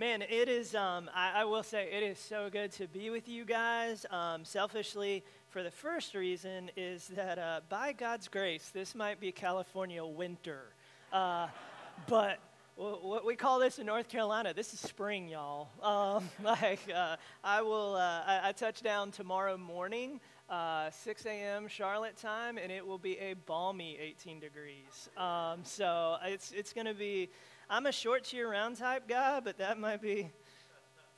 Man, it is, um, I, I, will say, it is so good to be with you guys. Um, selfishly, for the first reason, is that uh, by God's grace, this might be California winter. Uh, but what we call this in North Carolina, this is spring, y'all. Um, like, uh, I will, uh, I, I, touch down tomorrow morning, uh, 6 a.m. Charlotte time, and it will be a balmy 18 degrees. Um, so it's, it's going to be, I'm a short year round type guy, but that might be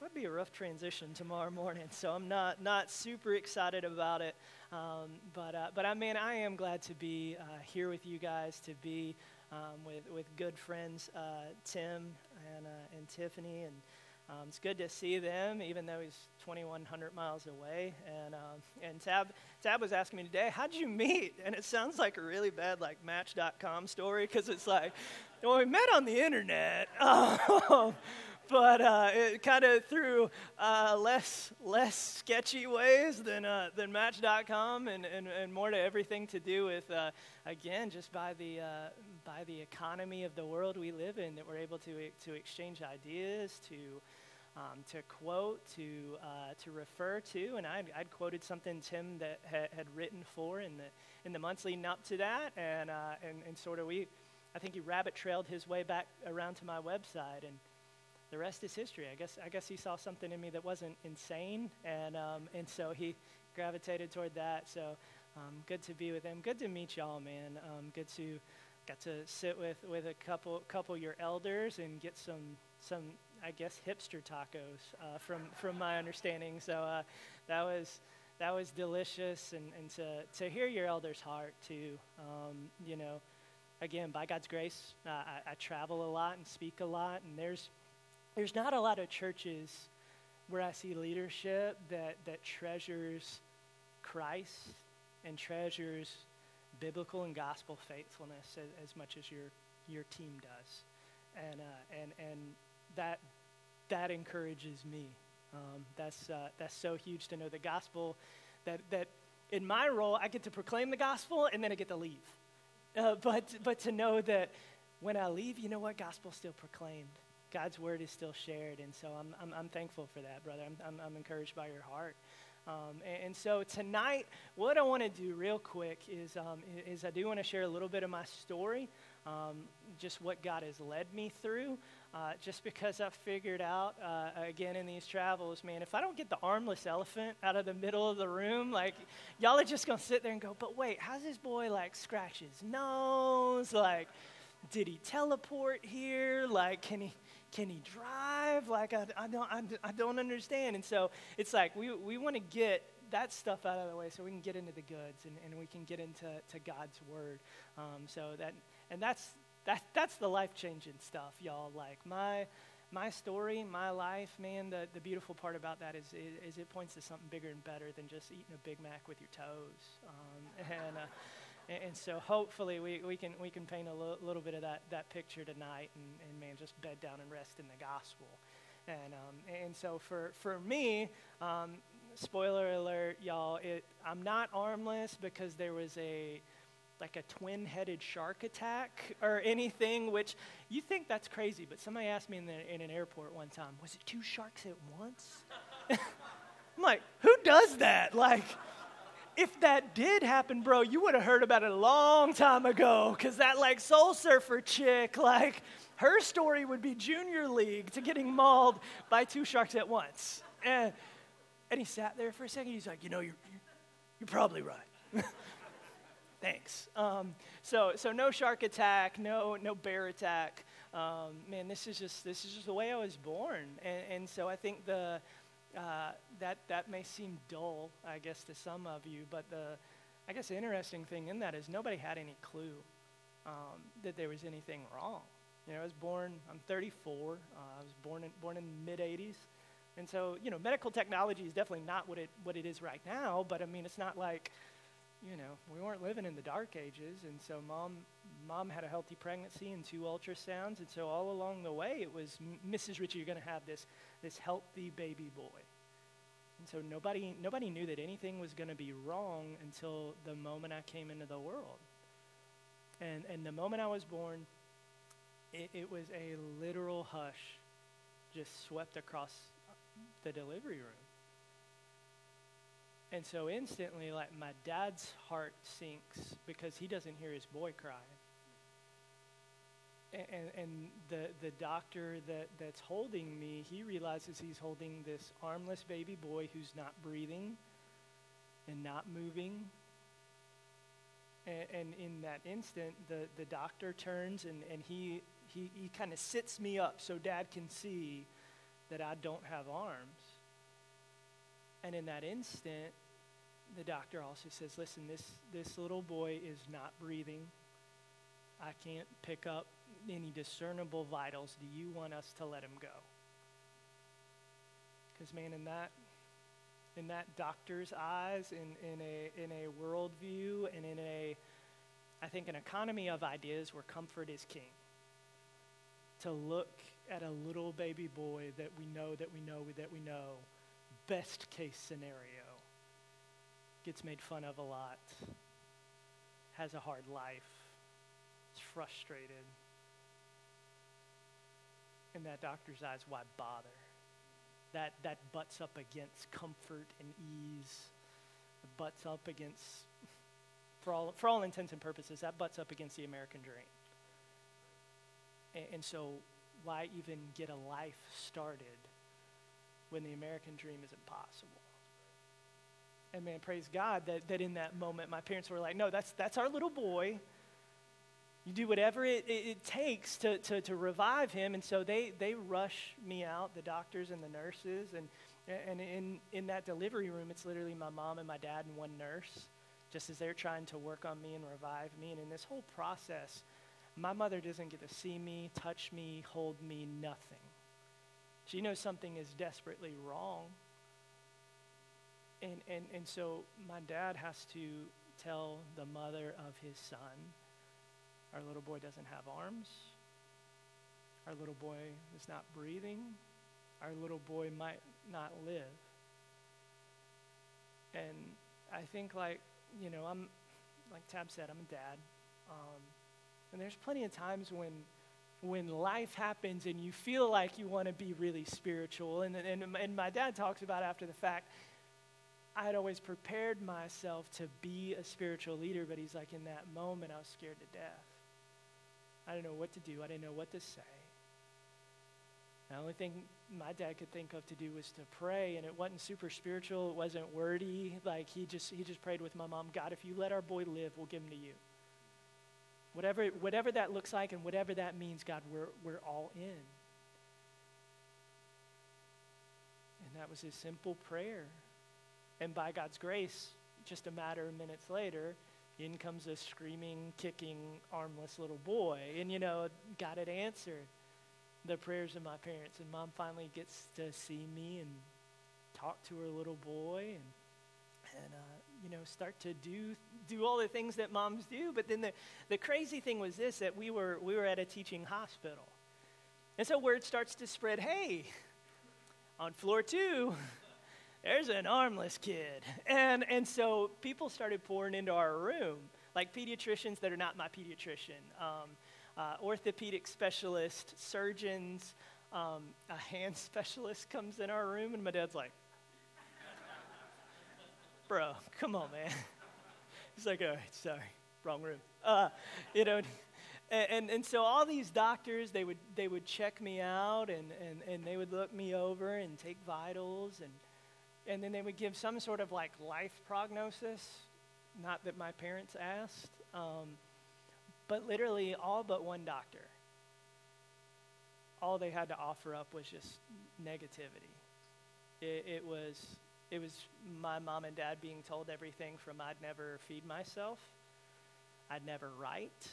might be a rough transition tomorrow morning. So I'm not not super excited about it. Um, but uh, but I mean I am glad to be uh, here with you guys to be um, with with good friends uh, Tim and uh, and Tiffany and. Um, it's good to see them, even though he's 2,100 miles away. And um, and Tab Tab was asking me today, "How'd you meet?" And it sounds like a really bad like Match.com story because it's like well, we met on the internet, um, but uh, it kind of through uh, less less sketchy ways than uh, than Match.com, and, and, and more to everything to do with uh, again just by the uh, by the economy of the world we live in that we're able to to exchange ideas to. Um, to quote, to uh, to refer to, and I'd, I'd quoted something Tim that ha- had written for in the in the months leading up to that, and and, and sort of we I think he rabbit trailed his way back around to my website, and the rest is history. I guess I guess he saw something in me that wasn't insane, and um, and so he gravitated toward that. So um, good to be with him. Good to meet y'all, man. Um, good to got to sit with with a couple couple your elders and get some some I guess hipster tacos uh, from from my understanding. So uh, that was that was delicious, and, and to to hear your elders' heart too. Um, you know again, by God's grace, I, I, travel a lot and speak a lot, and there's there's not a lot of churches where I see leadership that that treasures Christ and treasures biblical and gospel faithfulness as, as much as your your team does, and uh, and and that that encourages me. Um, that's uh, that's so huge to know the gospel. That that in my role, I get to proclaim the gospel and then I get to leave. Uh, but, but to know that when I leave, you know what? Gospel still proclaimed. God's word is still shared. And so I'm, I'm, I'm thankful for that, brother. I'm, I'm, I'm encouraged by your heart. Um, and, and, so tonight, what I want to do real quick is, um, is I do want to share a little bit of my story, um, just what God has led me through. Uh, just because I've figured out, uh, again, in these travels, man, if I don't get the armless elephant out of the middle of the room, like, y'all are just to sit there and go, but wait, how's this boy, like, scratch his nose? Like, did he teleport here? Like, can he, can he drive? Like, I, I don't, I, I don't understand. And so it's like we, we want to get that stuff out of the way so we can get into the goods and, and we can get into to God's word. Um, so that, and that's, that, that's the life changing stuff, y'all. Like my, my story, my life, man, the, the beautiful part about that is, is, is it points to something bigger and better than just eating a Big Mac with your toes. Um, and, uh, and, so hopefully we, we, can, we can paint a little bit of that, that picture tonight and, and, man, just bed down and rest in the gospel. And, um, and so for, for me, um, spoiler alert, y'all, it, I'm not armless because there was a, like a twin headed shark attack or anything, which you think that's crazy, but somebody asked me in, the, in an airport one time, was it two sharks at once? I'm like, who does that? Like, if that did happen, bro, you would have heard about it a long time ago because that, like, soul surfer chick, like, her story would be junior league to getting mauled by two sharks at once. And, and he sat there for a second. He's like, you know, you're, you're probably right. Thanks. Um, so, so no shark attack, no, no bear attack. Um, man, this is just this is just the way I was born, and, and so I think the uh, that that may seem dull, I guess, to some of you, but the I guess the interesting thing in that is nobody had any clue um, that there was anything wrong. You know, I was born. I'm 34. Uh, I was born in born in the mid 80s, and so you know, medical technology is definitely not what it what it is right now. But I mean, it's not like you know, we weren't living in the dark ages, and so mom, mom had a healthy pregnancy and two ultrasounds, and so all along the way it was, Mrs. Ritchie, you're going to have this, this healthy baby boy. And so nobody, nobody knew that anything was going to be wrong until the moment I came into the world. And, and the moment I was born, it, it was a literal hush just swept across the delivery room. And so instantly, like, my dad's heart sinks because he doesn't hear his boy crying. And, and the, the doctor that, that's holding me, he realizes he's holding this armless baby boy who's not breathing and not moving. And, and in that instant, the, the doctor turns and, and he, he, he kind of sits me up so dad can see that I don't have arms. And in that instant, the doctor also says, listen, this, this little boy is not breathing. I can't pick up any discernible vitals. Do you want us to let him go? Because, man, in that, in that doctor's eyes, in, in, a, in a worldview, and in a, I think, an economy of ideas where comfort is king, to look at a little baby boy that we know, that we know, that we know, best case scenario, gets made fun of a lot, has a hard life, is frustrated. In that doctor's eyes, why bother? That, that butts up against comfort and ease. Butts up against, for all, for all intents and purposes, that butts up against the American dream. And, and so, why even get a life started when the American dream is impossible? And man, praise God that, that in that moment my parents were like, no, that's, that's our little boy. You do whatever it, it, it, takes to, to, to revive him. And so they, they rush me out, the doctors and the nurses. And, and in, in that delivery room, it's literally my mom and my dad and one nurse, just as they're trying to work on me and revive me. And in this whole process, my mother doesn't get to see me, touch me, hold me, nothing. She knows something is desperately wrong. And, and, and so my dad has to tell the mother of his son, our little boy doesn't have arms. Our little boy is not breathing. Our little boy might not live. And I think, like, you know, I'm, like Tab said, I'm a dad. Um, and there's plenty of times when, when life happens and you feel like you want to be really spiritual. And, and, and my dad talks about after the fact, I had always prepared myself to be a spiritual leader, but he's like, in that moment, I was scared to death. I didn't know what to do, I didn't know what to say. The only thing my dad could think of to do was to pray, and it wasn't super spiritual, it wasn't wordy. Like he just he just prayed with my mom, God, if you let our boy live, we'll give him to you. Whatever whatever that looks like and whatever that means, God, we're we're all in. And that was his simple prayer. And by God's grace, just a matter of minutes later, in comes a screaming, kicking, armless little boy. And, you know, God had answered the prayers of my parents. And mom finally gets to see me and talk to her little boy and, and uh, know, start to do, do all the things that moms do. But then the, the crazy thing was this that we were, we were at a teaching hospital. And so word starts to spread hey, on floor two, there's an armless kid. And, and so people started pouring into our room, like pediatricians that are not my pediatrician, um, uh, orthopedic specialists, surgeons, um, a hand specialist comes in our room, and my dad's like, Bro, come on, man. He's like, All right, sorry, wrong room. Uh, you know, and, and, and, so all these doctors, they would, they would check me out and, and, and they would look me over and take vitals and and then they would give some sort of like life prognosis, not that my parents asked, um, but literally all but one doctor. All they had to offer up was just negativity. It, it was it was my mom and dad being told everything from I'd never feed myself, I'd never write,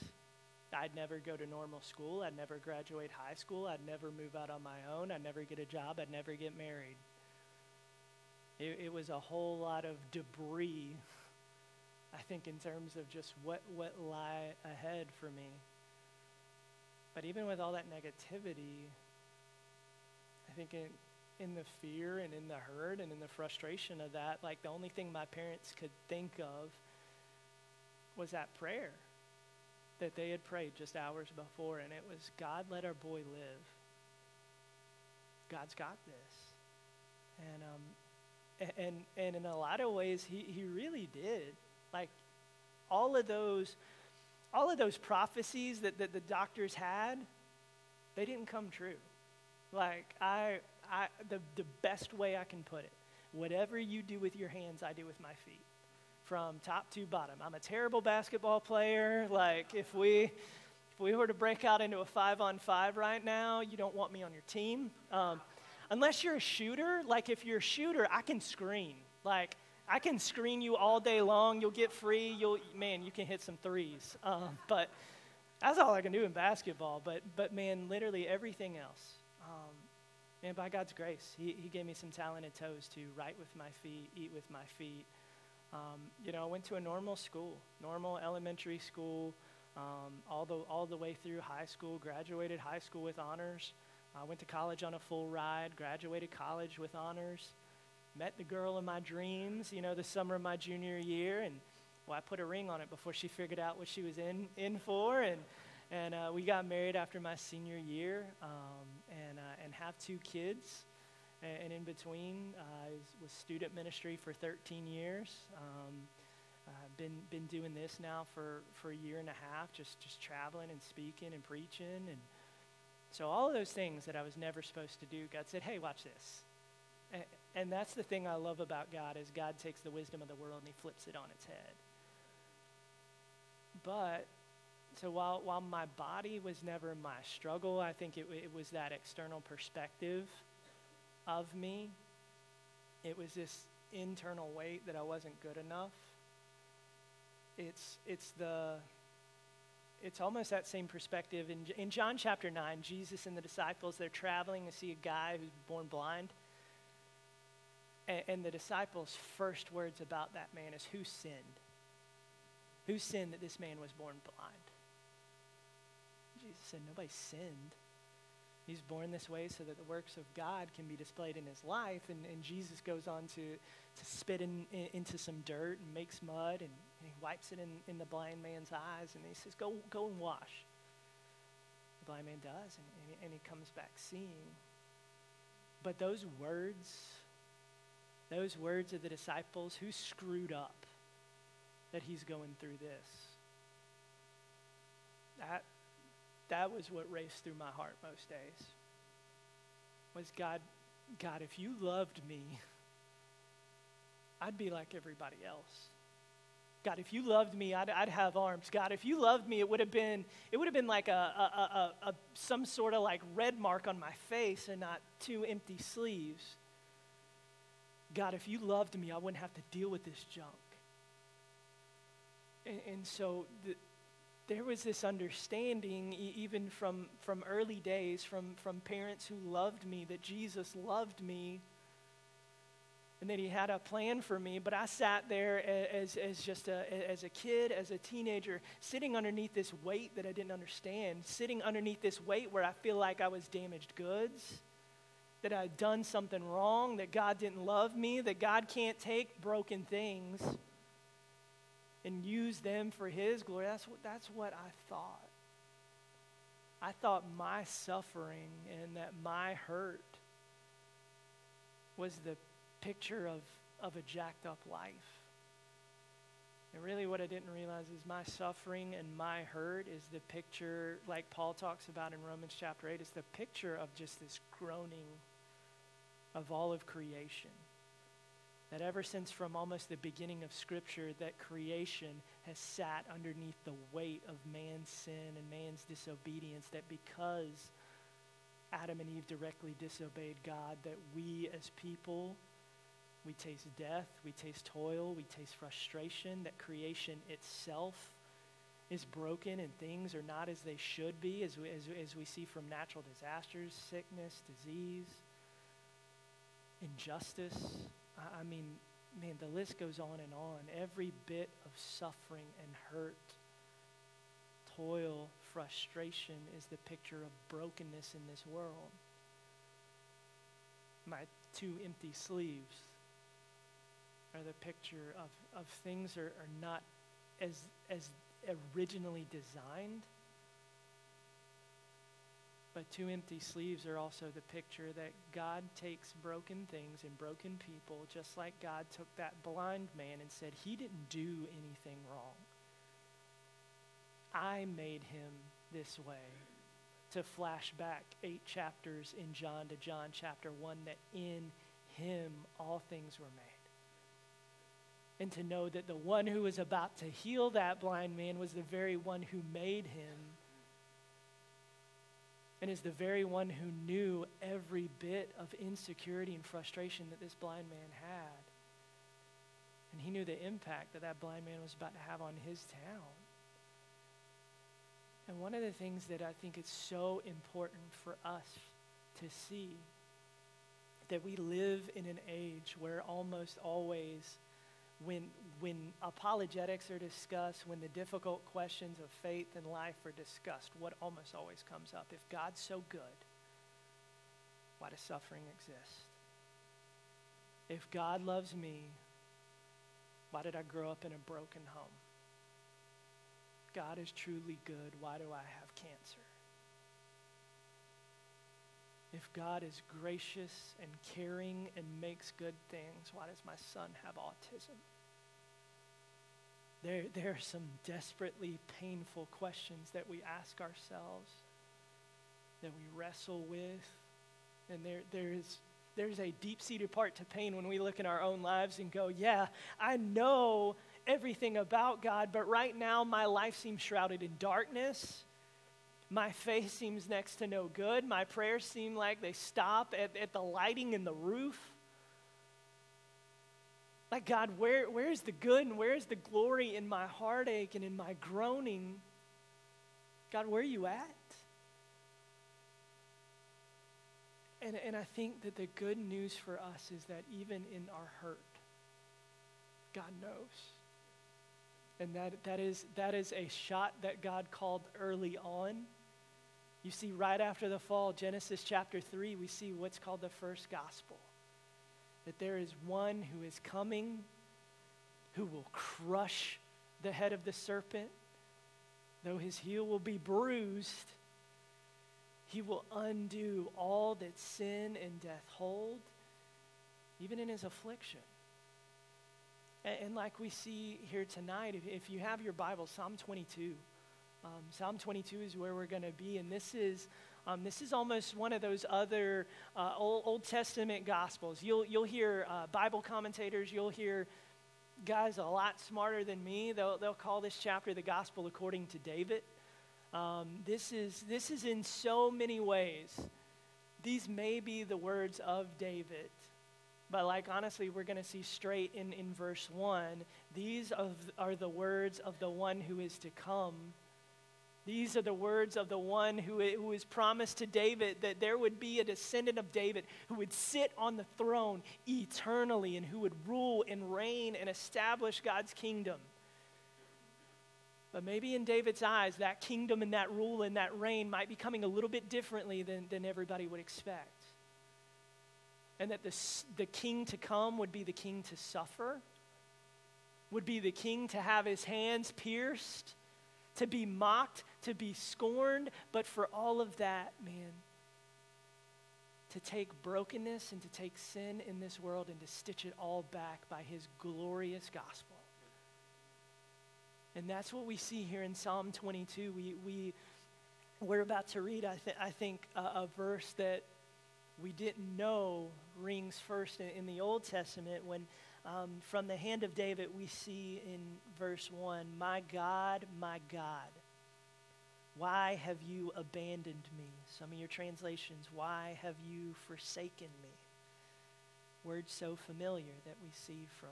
I'd never go to normal school, I'd never graduate high school, I'd never move out on my own, I'd never get a job, I'd never get married. It, it was a whole lot of debris, I think, in terms of just what, what lie ahead for me. But even with all that negativity, I think in, in the fear and in the hurt and in the frustration of that, like the only thing my parents could think of was that prayer that they had prayed just hours before, and it was, God, let our boy live. God's got this. And, um, and, and in a lot of ways, he, he really did. Like, all of those, all of those prophecies that, that the doctors had, they didn't come true. Like, I, I, the, the best way I can put it, whatever you do with your hands, I do with my feet. From top to bottom. I'm a terrible basketball player. Like, if we, if we were to break out into a five on five right now, you don't want me on your team. Um, unless you're a shooter, like, if you're a shooter, I can screen. Like, I can screen you all day long. You'll get free. You'll, man, you can hit some threes. Um, but that's all I can do in basketball. But, but man, literally everything else. Um, man, by God's grace, he, he gave me some talented toes to write with my feet, eat with my feet. Um, you know, I went to a normal school, normal elementary school, um, all, the, all the way through high school, graduated high school with honors. I went to college on a full ride, graduated college with honors met the girl of my dreams, you know, the summer of my junior year, and well, I put a ring on it before she figured out what she was in in for, and and uh, we got married after my senior year, um, and uh, and have two kids, and, and in between, uh, was student ministry for 13 years. Um, been been doing this now for for a year and a half, just just traveling and speaking and preaching, and so all of those things that I was never supposed to do, God said, "Hey, watch this." And that's the thing I love about God is God takes the wisdom of the world and he flips it on its head. But so while while my body was never my struggle, I think it, it was that external perspective of me. It was this internal weight that I wasn't good enough. It's it's the it's almost that same perspective. In, in John chapter 9, Jesus and the disciples, they're traveling to see a guy who's born blind. And, and the disciples' first words about that man is, Who sinned? Who sinned that this man was born blind? Jesus said, Nobody sinned. He's born this way so that the works of God can be displayed in his life. And, and Jesus goes on to, to spit in, in, into some dirt and makes mud and, and he wipes it in, in the blind man's eyes and he says, Go, go and wash. The blind man does, and, and, and he comes back seeing. But those words those words of the disciples, who screwed up that he's going through this? That, that was what raced through my heart most days. Was God, God, if you loved me, I'd be like everybody else. God, if you loved me, I'd, I'd have arms. God, if you loved me, it would have been it would have been like a, a, a, a some sort of like red mark on my face and not two empty sleeves. God, if you loved me, I wouldn't have to deal with this junk. And, and so the, there was this understanding, e- even from, from early days, from, from parents who loved me, that Jesus loved me and that he had a plan for me. But i sat there as, as just a, as a kid as a teenager sitting underneath this weight that i didn't understand sitting underneath this weight where i feel like i was damaged goods that I'd done something wrong, that God didn't love me, that God can't take broken things and use them for His glory. That's what, that's what I thought. I thought my suffering and that my hurt was the picture of, of a jacked up life. And really, what I didn't realize is my suffering and my hurt is the picture, like Paul talks about in Romans chapter 8, is the picture of just this groaning of all of creation. That ever since from almost the beginning of Scripture, that creation has sat underneath the weight of man's sin and man's disobedience, that because Adam and Eve directly disobeyed God, that we as people, we taste death, we taste toil, we taste frustration, that creation itself is broken and things are not as they should be, as we, as, as we see from natural disasters, sickness, disease injustice. I, mean, man, the list goes on and on. Every bit of suffering and hurt, toil, frustration is the picture of brokenness in this world. My two empty sleeves are the picture of, of things are, are not as, as originally designed. But two empty sleeves are also the picture that God takes broken things and broken people, just like God took that blind man and said, He didn't do anything wrong. I made him this way. To flash back eight chapters in John to John chapter 1, that in him all things were made. And to know that the one who was about to heal that blind man was the very one who made him and is the very one who knew every bit of insecurity and frustration that this blind man had. And he knew the impact that that blind man was about to have on his town. And one of the things that I think is so important for us to see that we live in an age where almost always when, when apologetics are discussed, when the difficult questions of faith and life are discussed, what almost always comes up? If God's so good, why does suffering exist? If God loves me, why did I grow up in a broken home? God is truly good, why do I have cancer? If God is gracious and caring and makes good things, why does my son have autism? There, there are some desperately painful questions that we ask ourselves, that we wrestle with. And there, there's, there's a deep seated part to pain when we look in our own lives and go, Yeah, I know everything about God, but right now my life seems shrouded in darkness. My faith seems next to no good. My prayers seem like they stop at, at the lighting in the roof. Like, God, where, where's the good and where's the glory in my heartache and in my groaning? God, where are you at? And, and I think that the good news for us is that even in our hurt, God knows. And that, that, is, that is a shot that God called early on you see, right after the fall, Genesis chapter 3, we see what's called the first gospel. That there is one who is coming who will crush the head of the serpent. Though his heel will be bruised, he will undo all that sin and death hold, even in his affliction. And, and like we see here tonight, if, if you have your Bible, Psalm 22. Um, Psalm 22 is where we're going to be, and this is um, this is almost one of those other uh, Old, Old, Testament gospels. You'll you'll hear uh, Bible commentators, you'll hear guys a lot smarter than me. They'll they'll call this chapter the Gospel according to David. Um, this is this is in so many ways. These may be the words of David. But, like, honestly, we're going to see straight in, in verse 1 these of, are the words of the one who is to come these are the words of the one who, who is promised to David that there would be a descendant of David who would sit on the throne eternally and who would rule and reign and establish God's kingdom. But maybe in David's eyes, that kingdom and that rule and that reign might be coming a little bit differently than, than everybody would expect. And that the, the king to come would be the king to suffer, would be the king to have his hands pierced to be mocked, to be scorned, but for all of that, man, to take brokenness and to take sin in this world and to stitch it all back by his glorious gospel. And that's what we see here in Psalm 22. We, we, we're about to read, I, th- I think, a, a verse that we didn't know rings first in, in the Old Testament when um, from the hand of David, we see in verse 1 My God, my God, why have you abandoned me? Some of your translations, why have you forsaken me? Words so familiar that we see from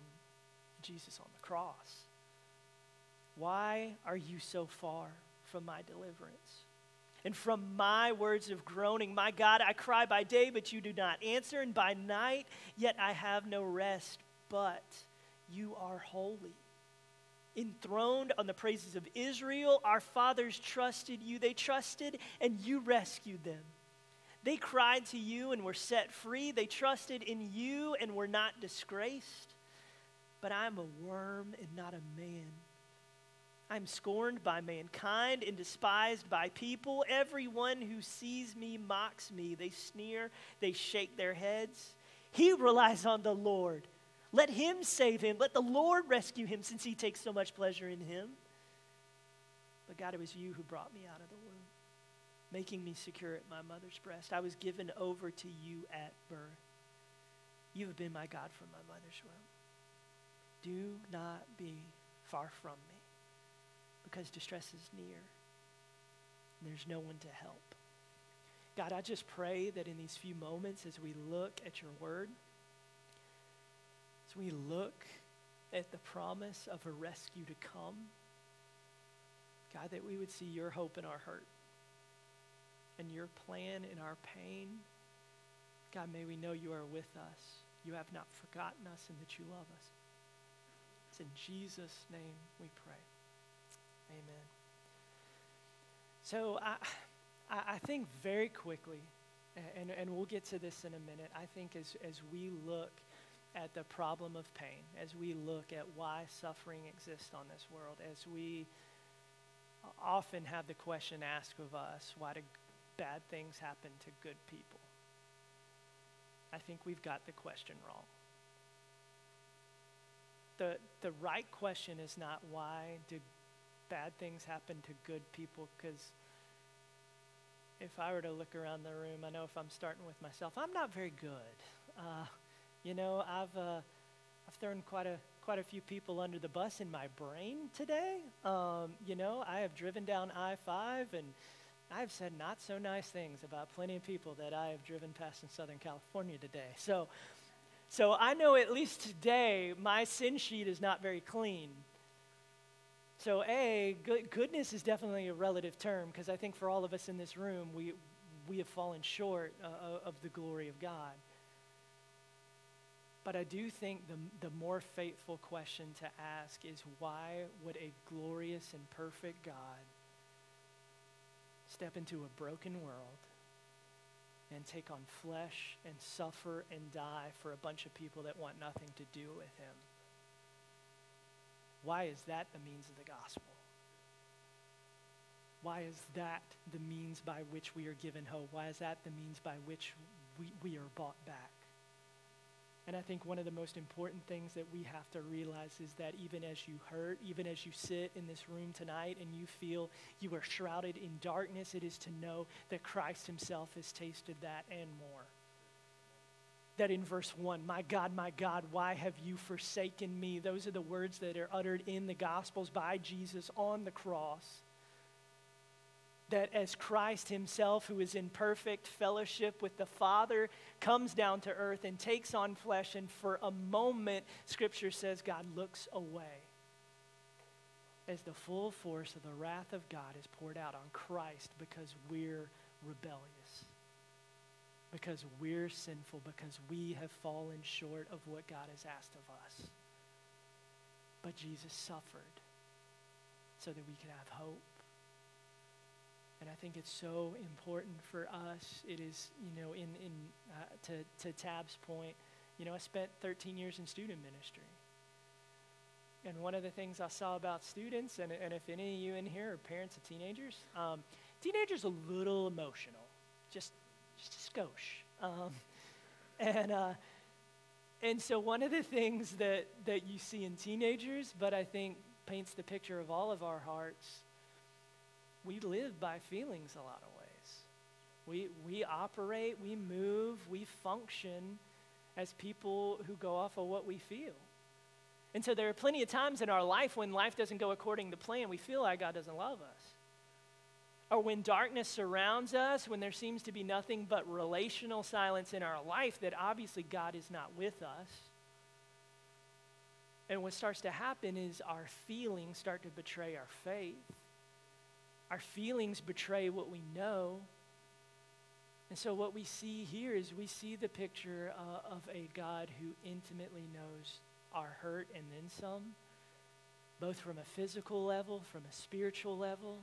Jesus on the cross. Why are you so far from my deliverance? And from my words of groaning, my God, I cry by day, but you do not answer, and by night, yet I have no rest but you are holy. Enthroned on the praises of Israel, our fathers trusted you. They trusted and you rescued them. They cried to you and were set free. They trusted in you and were not disgraced. But I am a worm and not a man, I'm scorned by mankind and despised by people. Everyone who sees me mocks me. They sneer, they shake their heads. He relies on the Lord. Let him save him. Let the Lord rescue him since he takes so much pleasure in him. But God, it was you who brought me out of the womb, making me secure at my mother's breast. I was given over to you at birth. You have been my God from my mother's womb. Do not be far from me because distress is near. And there's no one to help. God, I just pray that in these few moments as we look at your word, we look at the promise of a rescue to come, God, that we would see your hope in our hurt and your plan in our pain. God, may we know you are with us. You have not forgotten us and that you love us. It's in Jesus' name we pray. Amen. So I, I think very quickly, and, and we'll get to this in a minute, I think as, as we look at the problem of pain, as we look at why suffering exists on this world, as we often have the question asked of us, why do bad things happen to good people? I think we've got the question wrong. The, the right question is not why do bad things happen to good people because if I were to look around the room, I know if I'm starting with myself, I'm not very good. Uh, you know, I've uh, I've thrown quite a quite a few people under the bus in my brain today. Um, you know, I have driven down I-5 and I've said not so nice things about plenty of people that I have driven past in Southern California today. So, so I know at least today my sin sheet is not very clean. So, A, good, goodness is definitely a relative term because I think for all of us in this room, we, we have fallen short uh, of the glory of God. But I do think the, the more faithful question to ask is why would a glorious and perfect God step into a broken world and take on flesh and suffer and die for a bunch of people that want nothing to do with him? Why is that the means of the gospel? Why is that the means by which we are given hope? Why is that the means by which we, we are bought back? And I think one of the most important things that we have to realize is that even as you hurt, even as you sit in this room tonight and you feel you are shrouded in darkness, it is to know that Christ himself has tasted that and more that in verse 1 My God, my God, why have you forsaken me? Those are the words that are uttered in the Gospels by Jesus on the cross. That as Christ Himself, who is in perfect fellowship with the Father, comes down to earth and takes on flesh, and for a moment, Scripture says God looks away as the full force of the wrath of God is poured out on Christ because we're rebellious because we're sinful, because we have fallen short of what God has asked of us. But Jesus suffered so that we could have hope. And I think it's so important for us. It is, you know, in, in uh, to, to Tab's point, you know, I spent 13 years in student ministry. And one of the things I saw about students, and, and if any of you in here are parents of teenagers, um, teenagers a little emotional, just just a skosh. Um, and, uh, and so one of the things that, that you see in teenagers, but I think paints the picture of all of our hearts, we live by feelings a lot of ways. We, we operate, we move, we function as people who go off of what we feel. And so there are plenty of times in our life when life doesn't go according to plan, we feel like God doesn't love us or when darkness surrounds us, when there seems to be nothing but relational silence in our life, that obviously God is not with us. And what starts to happen is our feelings start to betray our faith. Our feelings betray what we know. And so, what we see here is we see the picture uh, of a God who intimately knows our hurt and then some, both from a physical level, from a spiritual level.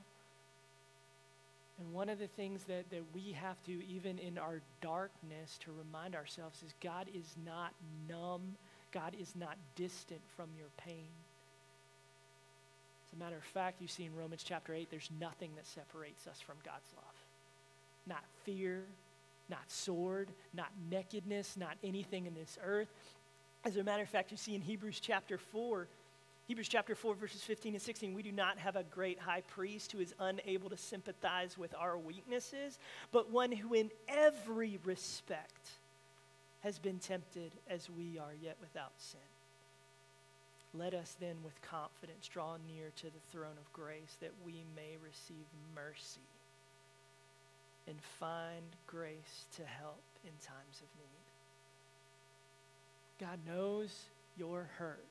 And one of the things that, that we have to, even in our darkness, to remind ourselves is God is not numb. God is not distant from your pain. A matter of fact, you see in Romans chapter 8, there's nothing that separates us from God's love. Not fear, not sword, not nakedness, not anything in this earth. As a matter of fact, you see in Hebrews chapter 4, Hebrews chapter 4, verses 15 and 16, we do not have a great high priest who is unable to sympathize with our weaknesses, but one who in every respect has been tempted as we are, yet without sin. Let us then with confidence draw near to the throne of grace that we may receive mercy and find grace to help in times of need. God knows your hurt.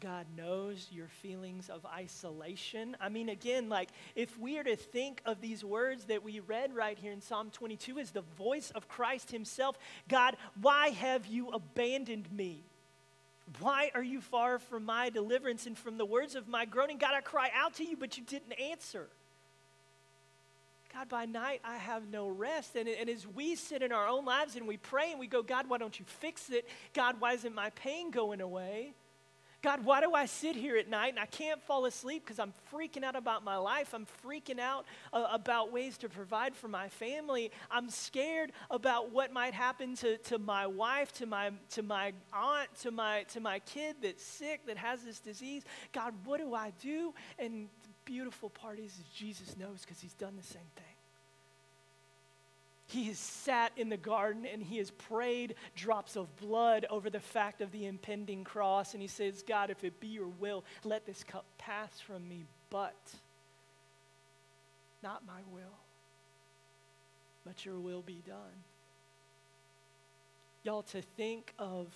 God knows your feelings of isolation. I mean, again, like if we are to think of these words that we read right here in Psalm 22 as the voice of Christ Himself, God, why have you abandoned me? Why are you far from my deliverance and from the words of my groaning? God, I cry out to you, but you didn't answer. God, by night I have no rest. And, and as we sit in our own lives and we pray and we go, God, why don't you fix it? God, why isn't my pain going away? God, why do I sit here at night and I can't fall asleep because I'm freaking out about my life? I'm freaking out uh, about ways to provide for my family. I'm scared about what might happen to, to my wife, to my, to my aunt, to my, to my kid that's sick, that has this disease. God, what do I do? And the beautiful part is, is Jesus knows because he's done the same thing. He has sat in the garden and he has prayed drops of blood over the fact of the impending cross. And he says, God, if it be your will, let this cup pass from me, but not my will, but your will be done. Y'all, to think of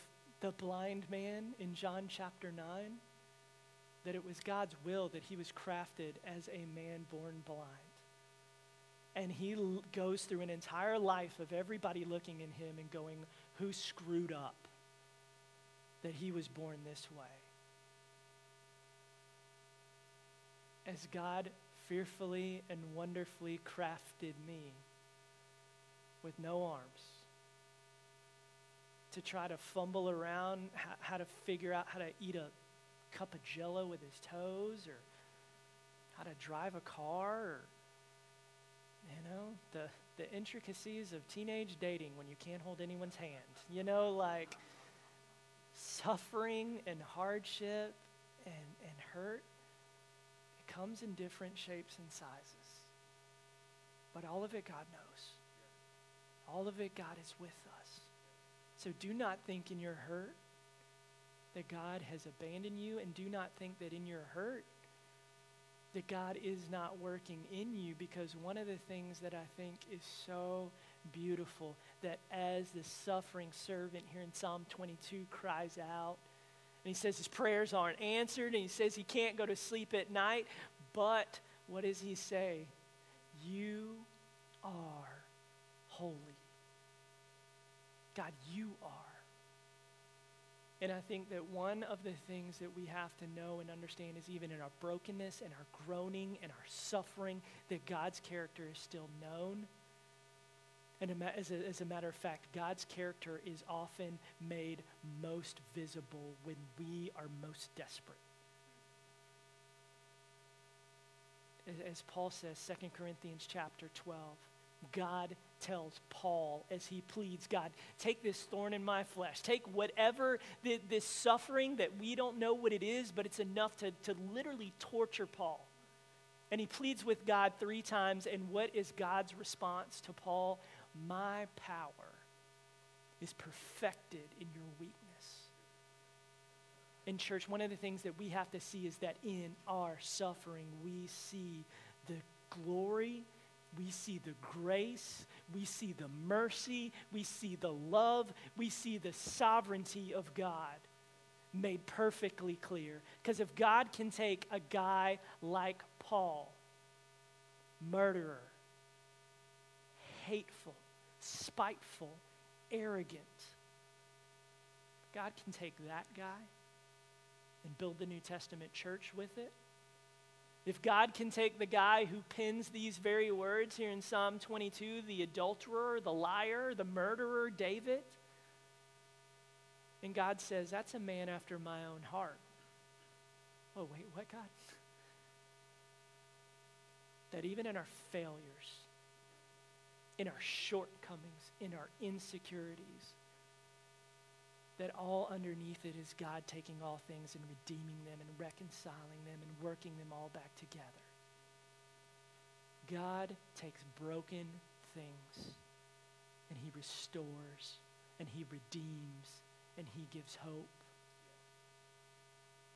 the blind man in John chapter 9, that it was God's will that he was crafted as a man born blind and he l- goes through an entire life of everybody looking in him and going, Who screwed up that he was born this way? As God fearfully and wonderfully crafted me with no arms to try to fumble around how, how to figure out how to eat a cup of jello with his toes or how to drive a car or you know, the, the intricacies of teenage dating when you can't hold anyone's hand. You know, like suffering and hardship and, and hurt, it comes in different shapes and sizes. But all of it, God knows. All of it, God is with us. So do not think in your hurt that God has abandoned you, and do not think that in your hurt that God is not working in you because one of the things that I think is so beautiful that as the suffering servant here in Psalm 22 cries out, and he says his prayers aren't answered, and he says he can't go to sleep at night, but what does he say? You are holy. God, you are. And I think that one of the things that we have to know and understand is even in our brokenness and our groaning and our suffering, that God's character is still known. And as a, as a matter of fact, God's character is often made most visible when we are most desperate. As Paul says, 2 Corinthians chapter 12, God tells Paul as he pleads, God, take this thorn in my flesh. Take whatever the, this suffering that we don't know what it is, but it's enough to, to literally torture Paul. And he pleads with God three times. And what is God's response to Paul? My power is perfected in your weakness. In church, one of the things that we have to see is that in our suffering, we see the glory we see the grace, we see the mercy, we see the love, we see the sovereignty of God made perfectly clear. Because if God can take a guy like Paul, murderer, hateful, spiteful, arrogant, God can take that guy and build the New Testament church with it if God can take the guy who pins these very words here in Psalm 22, the adulterer, the liar, the murderer, David, and God says, that's a man after my own heart. oh, wait, what, God? That even in our failures, in our shortcomings, in our insecurities, that all underneath it is God taking all things and redeeming them and reconciling them and working them all back together. God takes broken things and he restores and he redeems and he gives hope.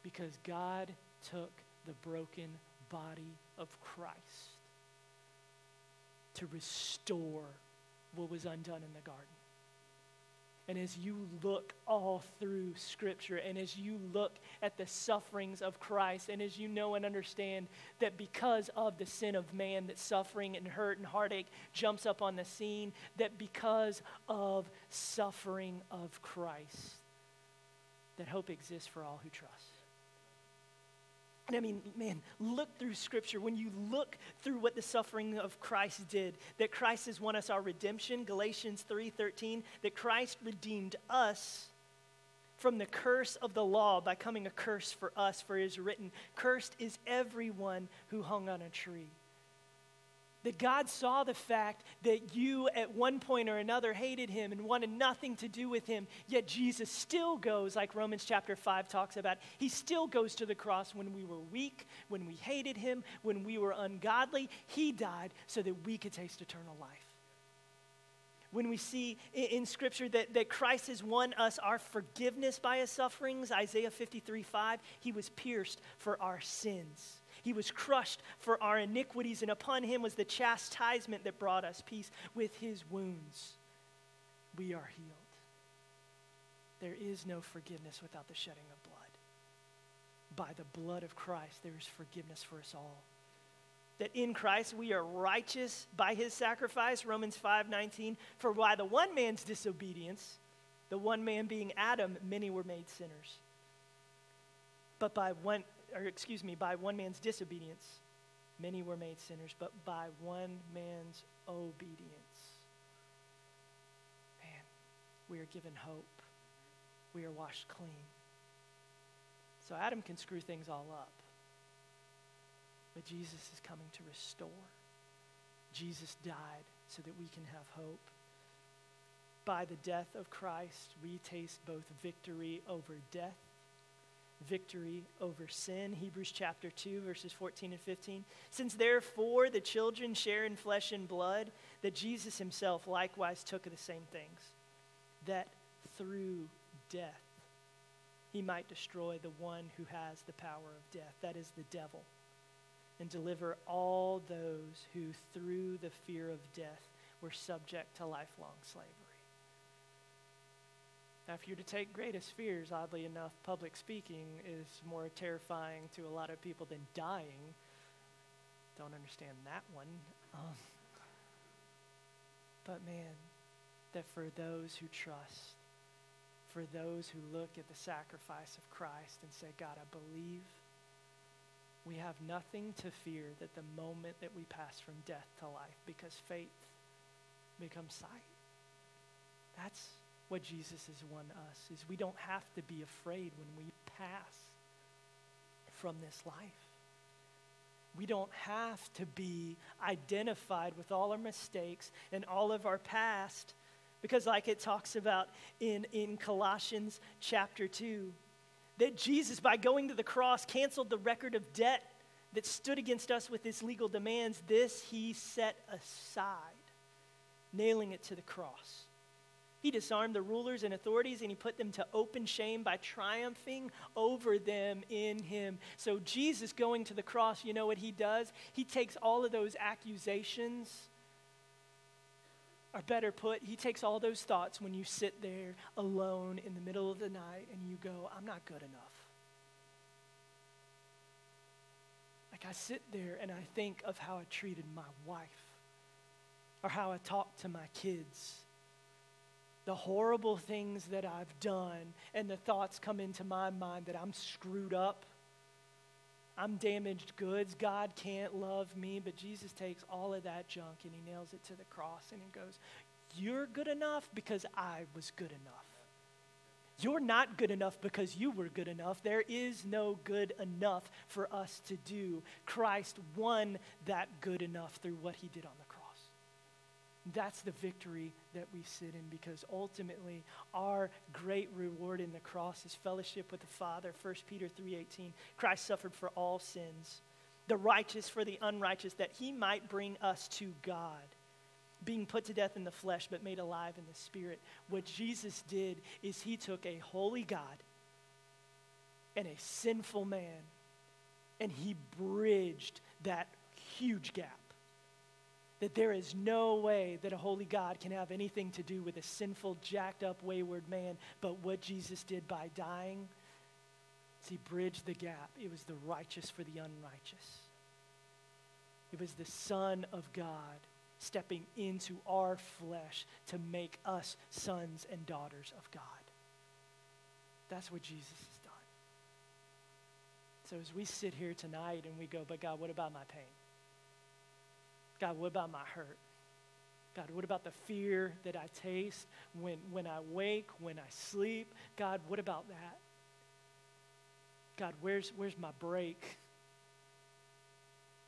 Because God took the broken body of Christ to restore what was undone in the garden. And as you look all through Scripture, and as you look at the sufferings of Christ, and as you know and understand that because of the sin of man, that suffering and hurt and heartache jumps up on the scene, that because of suffering of Christ, that hope exists for all who trust. And I mean, man, look through Scripture. When you look through what the suffering of Christ did, that Christ has won us our redemption, Galatians 3:13, that Christ redeemed us from the curse of the law by coming a curse for us, for it is written, Cursed is everyone who hung on a tree. That God saw the fact that you at one point or another hated him and wanted nothing to do with him, yet Jesus still goes, like Romans chapter 5 talks about, he still goes to the cross when we were weak, when we hated him, when we were ungodly. He died so that we could taste eternal life. When we see in, Scripture that, that Christ has won us our forgiveness by his sufferings, Isaiah 53 5, he was pierced for our sins. He was crushed for our iniquities, and upon him was the chastisement that brought us peace. With his wounds, we are healed. There is no forgiveness without the shedding of blood. By the blood of Christ, there is forgiveness for us all. That in Christ we are righteous by his sacrifice, Romans 5 19. For by the one man's disobedience, the one man being Adam, many were made sinners. But by one, or excuse me, by one man's disobedience, many were made sinners, but by one man's obedience, man, we are given hope. We are washed clean. So Adam can screw things all up. But Jesus is coming to restore. Jesus died so that we can have hope. By the death of Christ, we taste both victory over death victory over sin. Hebrews chapter 2, verses 14 and 15. Since therefore the children share in flesh and blood, that Jesus himself likewise took of the same things, that through death he might destroy the one who has the power of death, that is the devil, and deliver all those who through the fear of death were subject to lifelong slavery. Now, if you're to take greatest fears, oddly enough, public speaking is more terrifying to a lot of people than dying. Don't understand that one. Um, but man, that for those who trust, for those who look at the sacrifice of Christ and say, God, I believe, we have nothing to fear that the moment that we pass from death to life, because faith becomes sight. That's what Jesus has won us is we don't have to be afraid when we pass from this life. We don't have to be identified with all our mistakes and all of our past because like it talks about in, in Colossians chapter 2, that Jesus, by going to the cross, canceled the record of debt that stood against us with his legal demands. This he set aside, nailing it to the cross. He disarmed the rulers and authorities and he put them to open shame by triumphing over them in him. So, Jesus going to the cross, you know what he does? He takes all of those accusations, or better put, he takes all those thoughts when you sit there alone in the middle of the night and you go, I'm not good enough. Like I sit there and I think of how I treated my wife or how I talked to my kids the horrible things that I've done, and the thoughts come into my mind that I'm screwed up. I'm damaged goods. God can't love me. But Jesus takes all of that junk and he nails it to the cross and he goes, You're good enough because I was good enough. You're not good enough because you were good enough. There is no good enough for us to do. Christ won that good enough through what he did on the cross. That's the victory that we sit in because ultimately our great reward in the cross is fellowship with the Father. 1 Peter 3:18. Christ suffered for all sins, the righteous for the unrighteous that he might bring us to God being put to death in the flesh, but made alive in the spirit. What Jesus did is he took a holy God and a sinful man, and he bridged that huge gap. That there is no way that a holy God can have anything to do with a sinful, jacked up, wayward man. But what Jesus did by dying is he bridged the gap. It was the righteous for the unrighteous, it was the Son of God stepping into our flesh to make us sons and daughters of God. That's what Jesus has done. So as we sit here tonight and we go, but God, what about my pain? God, what about my hurt? God, what about the fear that I taste when, when I wake, when I sleep? God, what about that? God, where's, where's my break?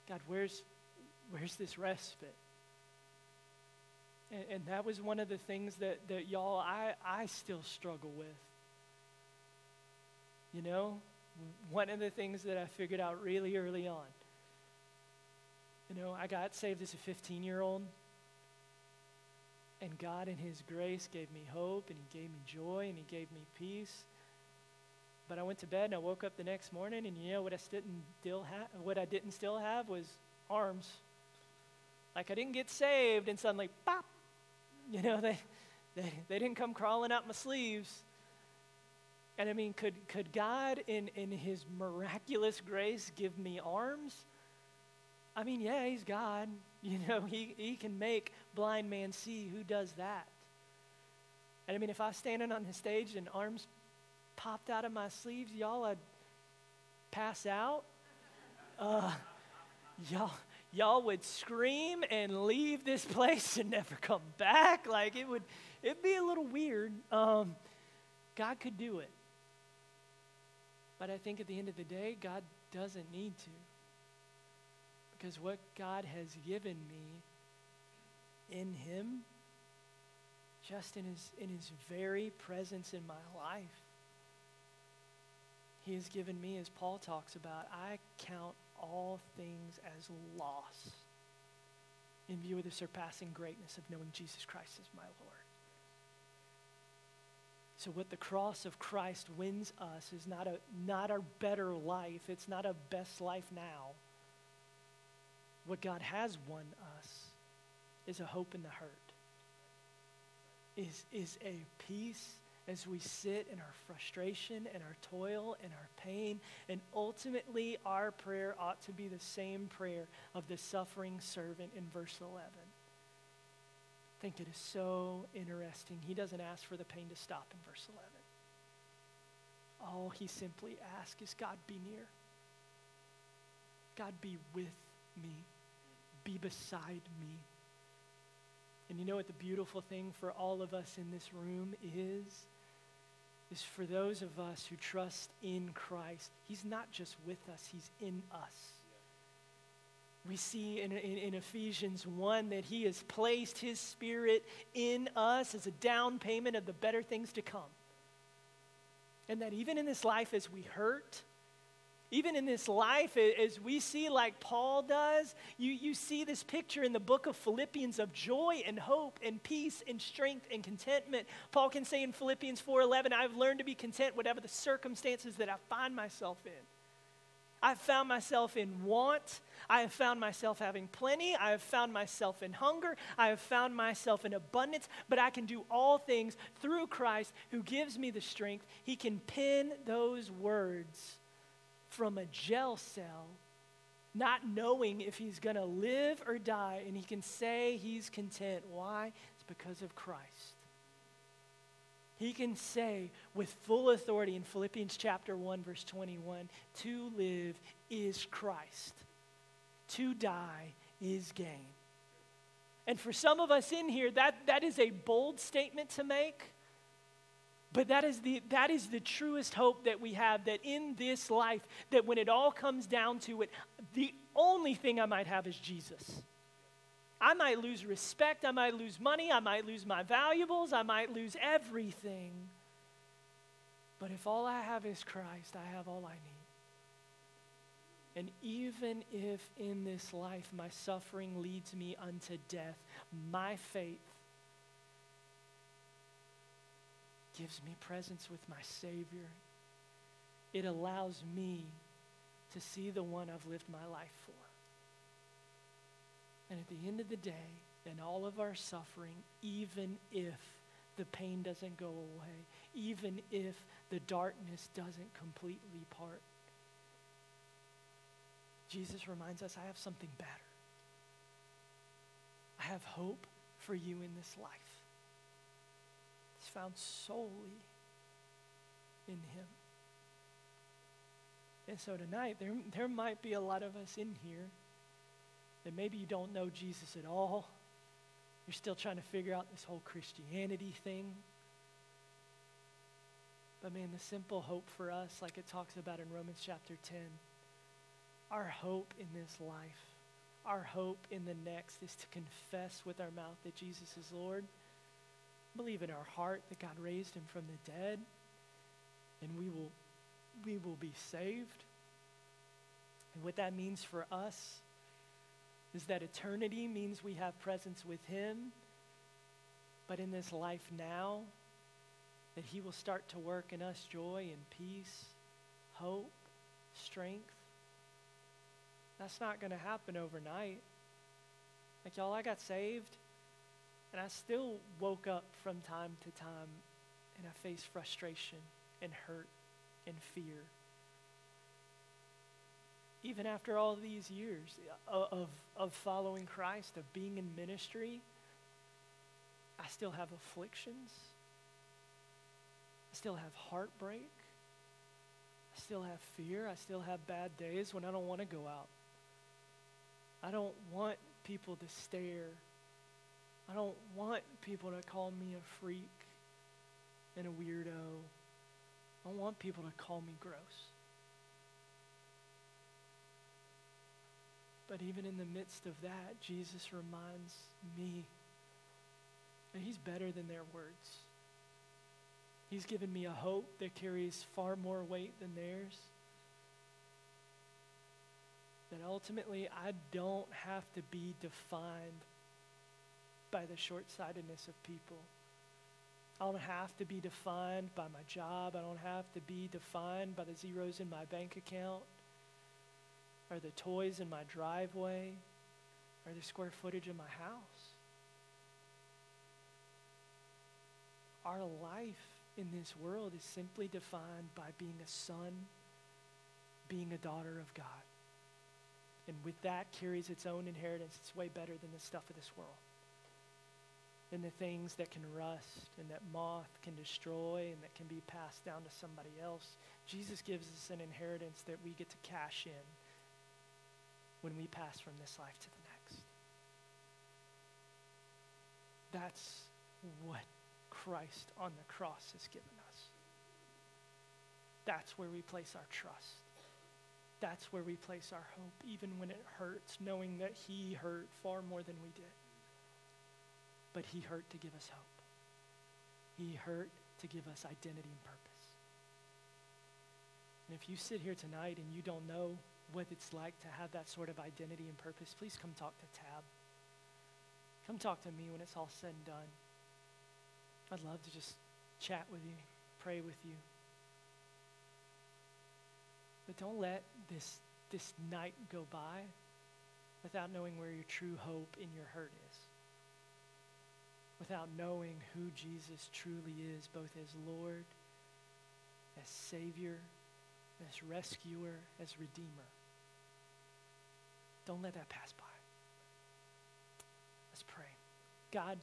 God, where's, where's this respite? And, and that was one of the things that, that y'all, I, I still struggle with. You know, one of the things that I figured out really early on. You know, I got saved as a 15 year old. And God, in His grace, gave me hope and He gave me joy and He gave me peace. But I went to bed and I woke up the next morning, and you know what I didn't still have? What I didn't still have was arms. Like I didn't get saved, and suddenly, pop, you know, they, they, they didn't come crawling up my sleeves. And I mean, could, could God, in, in His miraculous grace, give me arms? I mean, yeah, He's God. You know, He, he can make blind man see. Who does that? And I mean, if I was standing on the stage and arms popped out of my sleeves, y'all would pass out. Uh, y'all, y'all would scream and leave this place and never come back. Like it would, it'd be a little weird. Um, God could do it. But I think at the end of the day, God doesn't need to. Because what God has given me in Him, just in His, in his very presence in my life, He has given me, as Paul talks about, I count all things as loss in view of the surpassing greatness of knowing Jesus Christ as my Lord. So, what the cross of Christ wins us is not a, not a better life, it's not a best life now. What God has won us is a hope in the hurt, is, is a peace as we sit in our frustration and our toil and our pain. And ultimately, our prayer ought to be the same prayer of the suffering servant in verse 11. I think it is so interesting. He doesn't ask for the pain to stop in verse 11. All he simply asks is God be near. God be with me. Be beside me. And you know what the beautiful thing for all of us in this room is? is for those of us who trust in Christ. He's not just with us, He's in us. We see in, in, in, Ephesians 1 that He has placed His Spirit in us as a down payment of the better things to come. And that even in this life, as we hurt, even in this life, as we see, like Paul does, you, you see this picture in the book of Philippians of joy and hope and peace and strength and contentment. Paul can say in Philippians 4:11, I've learned to be content whatever the circumstances that I find myself in. I've found myself in want. I have found myself having plenty. I have found myself in hunger. I have found myself in abundance. But I can do all things through Christ who gives me the strength. He can pin those words from a jail cell, not knowing if he's going to live or die, and he can say he's content. Why? It's because of Christ. He can say with full authority in Philippians chapter 1 verse 21, to live is Christ. To die is gain. And for some of us in here, that, that is a bold statement to make. But that is, the, that is the truest hope that we have that in this life, that when it all comes down to it, the only thing I might have is Jesus. I might lose respect, I might lose money, I might lose my valuables, I might lose everything. But if all I have is Christ, I have all I need. And even if in this life my suffering leads me unto death, my faith gives me presence with my Savior. It allows me to see the one I've lived my life for. And at the end of the day, in all of our suffering, even if the pain doesn't go away, even if the darkness doesn't completely part, Jesus reminds us I have something better. I have hope for you in this life. Found solely in Him. And so tonight, there, there might be a lot of us in here that maybe you don't know Jesus at all. You're still trying to figure out this whole Christianity thing. But man, the simple hope for us, like it talks about in Romans chapter 10, our hope in this life, our hope in the next is to confess with our mouth that Jesus is Lord, believe in our heart that God raised him from the dead, and we will, we will be saved. And what that means for us is that eternity means we have presence with him, but in this life now, that he will start to work in us joy and peace, hope, strength, that's not going to happen overnight. Like, y'all, I got saved, and I still woke up from time to time, and I faced frustration and hurt and fear. Even after all these years of, of following Christ, of being in ministry, I still have afflictions. I still have heartbreak. I still have fear. I still have bad days when I don't want to go out. I don't want people to stare. I don't want people to call me a freak and a weirdo. I don't want people to call me gross. But even in the midst of that, Jesus reminds me that He's better than their words. He's given me a hope that carries far more weight than theirs that ultimately I don't have to be defined by the short sightedness of people. I don't have to be defined by my job. I don't have to be defined by the zeros in my bank account or the toys in my driveway or the square footage of my house. Our life in this world is simply defined by being a son, being a daughter of God. And with that carries its own inheritance. It's way better than the stuff of this world. Than the things that can rust and that moth can destroy and that can be passed down to somebody else. Jesus gives us an inheritance that we get to cash in when we pass from this life to the next. That's what Christ on the cross has given us. That's where we place our trust that's where we place our hope, even when it hurts, knowing that He hurt far more than we did. But He hurt to give us hope. He hurt to give us identity and purpose. And if you sit here tonight and you don't know what it's like to have that sort of identity and purpose, please come talk to Tab. Come talk to me when it's all said and done. I'd love to just chat with you, pray with you. But don't let this, this night go by without knowing where your true hope in your hurt is. Without knowing who Jesus truly is, both as Lord, as Savior, as rescuer, as Redeemer. Don't let that pass by. Let's pray. God,